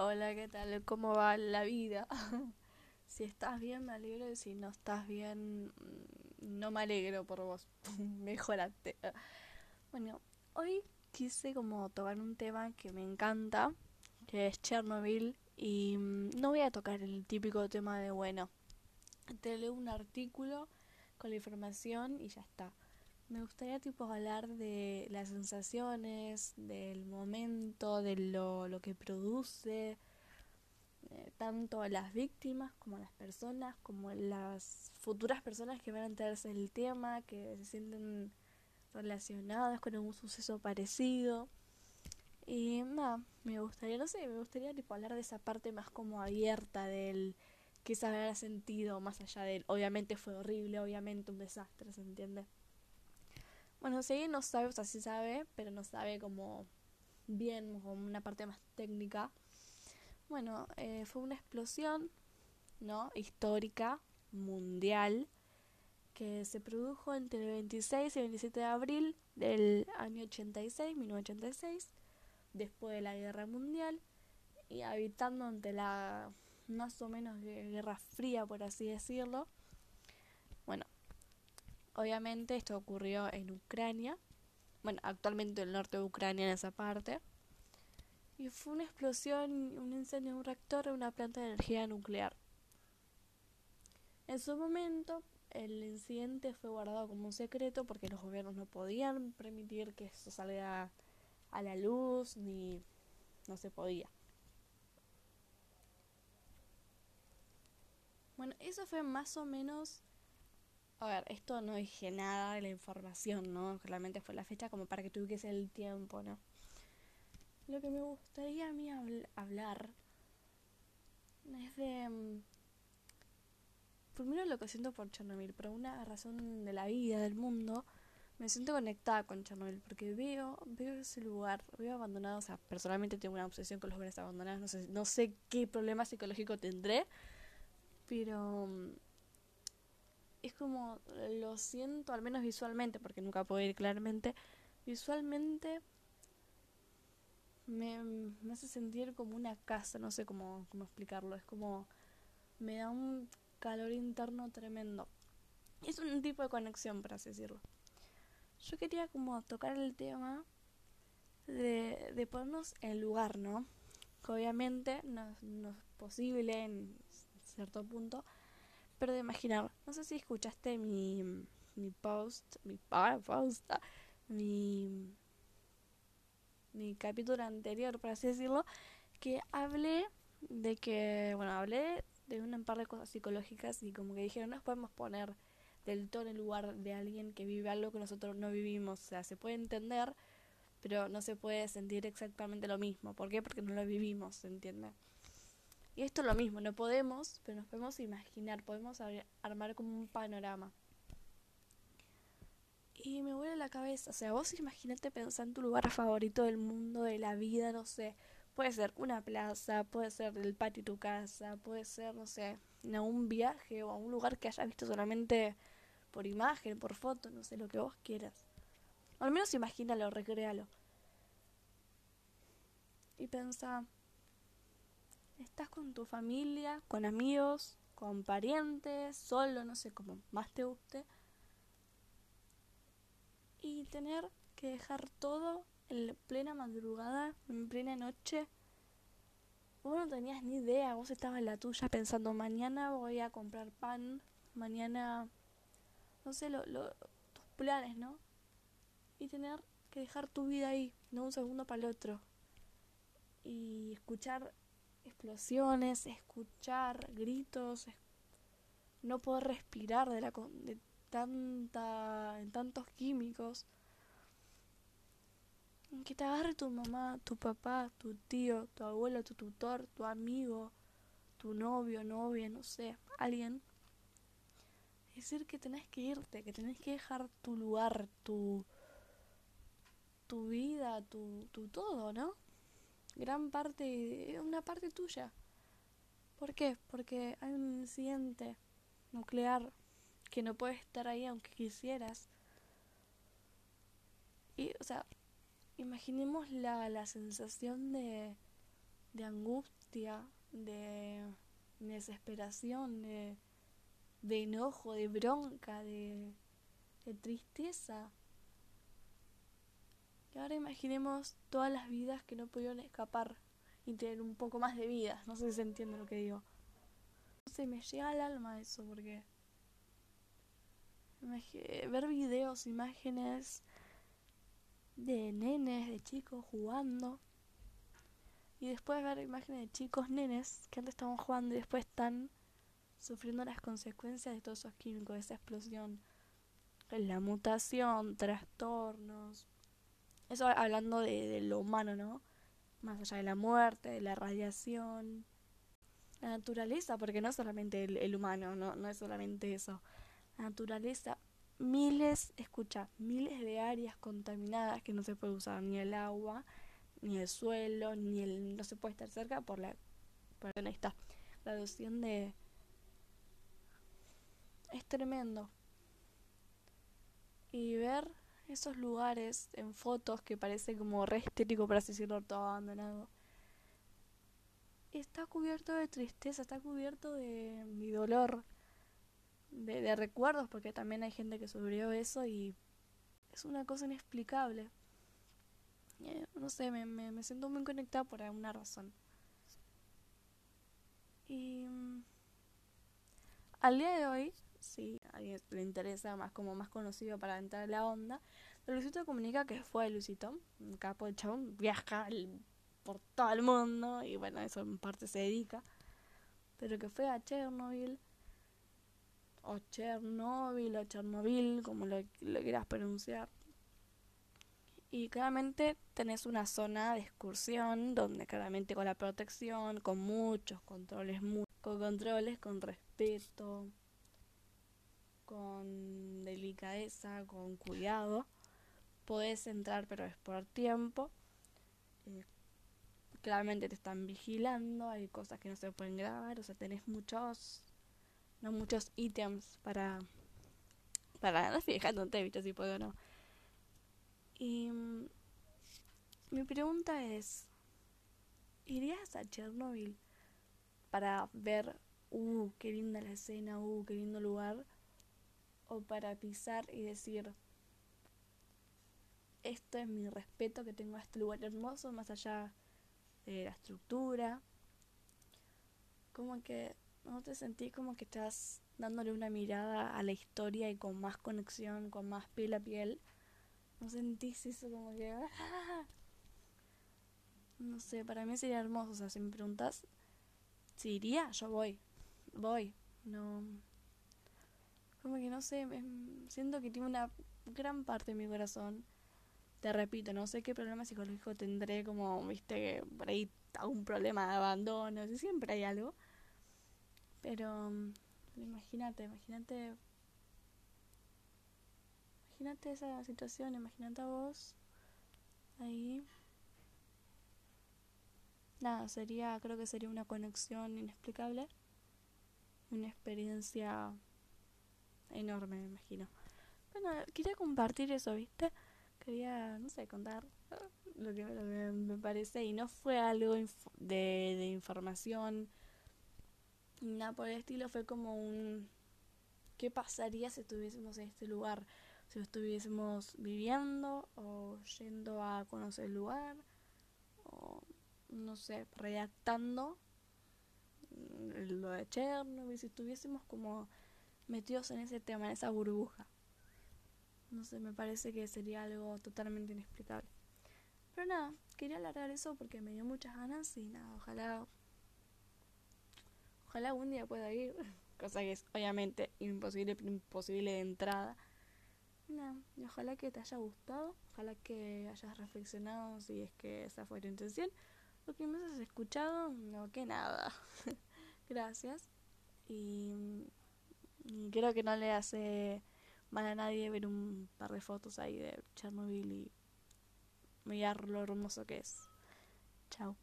Hola, ¿qué tal? ¿Cómo va la vida? si estás bien, me alegro. Y si no estás bien, mm, no me alegro por vos. Mejorate. Bueno, hoy quise como tocar un tema que me encanta, que es Chernobyl. Y mm, no voy a tocar el típico tema de, bueno, te leo un artículo con la información y ya está. Me gustaría tipo hablar de las sensaciones, del momento, de lo, lo que produce, eh, tanto a las víctimas como a las personas, como las futuras personas que van a enterarse del tema, que se sienten relacionadas con un suceso parecido. Y nada, me gustaría, no sé, me gustaría tipo hablar de esa parte más como abierta del que se habrá sentido más allá del obviamente fue horrible, obviamente un desastre, ¿se entiende? Bueno, sí, no sabe, o sea, sí sabe, pero no sabe como bien, como una parte más técnica. Bueno, eh, fue una explosión, ¿no? Histórica, mundial, que se produjo entre el 26 y el 27 de abril del año 86, 1986, después de la Guerra Mundial, y habitando ante la más o menos Guerra Fría, por así decirlo. Obviamente esto ocurrió en Ucrania, bueno, actualmente el norte de Ucrania en esa parte. Y fue una explosión, un incendio en un reactor de una planta de energía nuclear. En su momento, el incidente fue guardado como un secreto porque los gobiernos no podían permitir que eso salga a la luz, ni no se podía. Bueno, eso fue más o menos a ver, esto no dije nada de la información, ¿no? Realmente fue la fecha como para que tuviese el tiempo, ¿no? Lo que me gustaría a mí hablar es de... Mm, primero lo que siento por Chernobyl, por una razón de la vida, del mundo, me siento conectada con Chernobyl porque veo, veo ese lugar, veo abandonado, o sea, personalmente tengo una obsesión con los lugares abandonados, no sé, no sé qué problema psicológico tendré, pero mm, es como lo siento, al menos visualmente, porque nunca puedo ir claramente, visualmente me, me hace sentir como una casa, no sé cómo, cómo explicarlo, es como me da un calor interno tremendo. Es un tipo de conexión, por así decirlo. Yo quería como tocar el tema de, de ponernos en lugar, ¿no? Que obviamente no, no es posible en cierto punto, pero de imaginar, no sé si escuchaste mi, mi post, mi post, mi, mi capítulo anterior, por así decirlo, que hablé de que, bueno, hablé de un par de cosas psicológicas y como que dijeron, no nos podemos poner del todo en el lugar de alguien que vive algo que nosotros no vivimos. O sea, se puede entender, pero no se puede sentir exactamente lo mismo. ¿Por qué? Porque no lo vivimos, ¿se entiende? Y esto es lo mismo, no podemos, pero nos podemos imaginar, podemos armar como un panorama. Y me vuelve la cabeza, o sea, vos imaginate pensar en tu lugar favorito del mundo, de la vida, no sé. Puede ser una plaza, puede ser el patio de tu casa, puede ser, no sé, a un viaje o a un lugar que hayas visto solamente por imagen, por foto, no sé, lo que vos quieras. al menos imagínalo, recréalo. Y pensa, estás con tu familia, con amigos, con parientes, solo, no sé, como más te guste. Y tener que dejar todo en plena madrugada, en plena noche. Vos no tenías ni idea, vos estabas en la tuya pensando, mañana voy a comprar pan, mañana, no sé, lo, tus planes, ¿no? Y tener que dejar tu vida ahí, no un segundo para el otro. Y escuchar explosiones, escuchar gritos, no poder respirar de, la, de tanta, en tantos químicos. Que te agarre tu mamá, tu papá, tu tío, tu abuelo, tu tutor, tu amigo, tu novio, novia, no sé, alguien. Decir que tenés que irte, que tenés que dejar tu lugar, tu, tu vida, tu, tu todo, ¿no? Gran parte, una parte tuya. ¿Por qué? Porque hay un incidente nuclear que no puede estar ahí aunque quisieras. Y, o sea, imaginemos la, la sensación de, de angustia, de desesperación, de, de enojo, de bronca, de, de tristeza. Ahora imaginemos todas las vidas que no pudieron escapar y tener un poco más de vida. No sé si se entiende lo que digo. No sé, me llega al alma eso porque ver videos, imágenes de nenes, de chicos jugando. Y después ver imágenes de chicos, nenes, que antes estaban jugando y después están sufriendo las consecuencias de todos esos químicos, de esa explosión. La mutación, trastornos. Eso hablando de, lo humano, ¿no? Más allá de la muerte, de la radiación. La naturaleza, porque no es solamente el, humano, no, no es solamente eso. La naturaleza, miles, escucha, miles de áreas contaminadas que no se puede usar ni el agua, ni el suelo, ni el no se puede estar cerca por la por esta graduación de es tremendo. Y ver esos lugares en fotos que parece como re estético para así decirlo todo abandonado. Está cubierto de tristeza, está cubierto de mi dolor, de, de recuerdos, porque también hay gente que sufrió eso y es una cosa inexplicable. Eh, no sé, me, me, siento muy conectada por alguna razón. Y mm, al día de hoy, si alguien le interesa más como más conocido para entrar en la onda, Luisito comunica que fue Luisito, un capo de chabón, viaja por todo el mundo y bueno, eso en parte se dedica, pero que fue a Chernobyl, o Chernobyl, o Chernobyl, como lo, lo quieras pronunciar, y claramente tenés una zona de excursión donde claramente con la protección, con muchos controles, con controles, con respeto, con delicadeza, con cuidado, podés entrar pero es por tiempo. Eh, claramente te están vigilando, hay cosas que no se pueden grabar, o sea, tenés muchos, no muchos ítems para, para, no fijándote, viste, si puedo o no y mm, mi pregunta es, ¿irías a Chernobyl para ver, uh, qué linda la escena, uh, qué lindo lugar? ¿O para pisar y decir, esto es mi respeto que tengo a este lugar hermoso, más allá de la estructura? Como que no te sentís como que estás dándole una mirada a la historia y con más conexión, con más piel a piel ¿No sentís eso como que... ¡ah! No sé, para mí sería hermoso. O sea, si me preguntas si iría, yo voy. Voy. No... Como que no sé, siento que tiene una gran parte de mi corazón. Te repito, no sé qué problema psicológico tendré, como, viste, por ahí algún problema de abandono, siempre hay algo. Pero imagínate, imagínate imagínate esa situación, imagínate a vos ahí. Nada, sería, creo que sería una conexión inexplicable, una experiencia enorme, me imagino. Bueno, quería compartir eso, ¿viste? Quería, no sé, contar lo que, me parece y no fue algo de, de información, nada por el estilo, fue como un... ¿Qué pasaría si estuviésemos en este lugar? si estuviésemos viviendo o yendo a conocer el lugar o no sé, redactando lo de Chernobyl, si estuviésemos como metidos en ese tema, en esa burbuja. No sé, me parece que sería algo totalmente inexplicable. Pero nada, quería alargar eso porque me dio muchas ganas y nada, ojalá ojalá algún día pueda ir, cosa que es obviamente imposible, imposible de entrada y ojalá que te haya gustado, ojalá que hayas reflexionado si es que esa fue tu intención, o que me has escuchado, no que nada. Gracias. Creo que no le hace mal a nadie ver un par de fotos ahí de Chernobyl y mirar lo hermoso que es. Chao.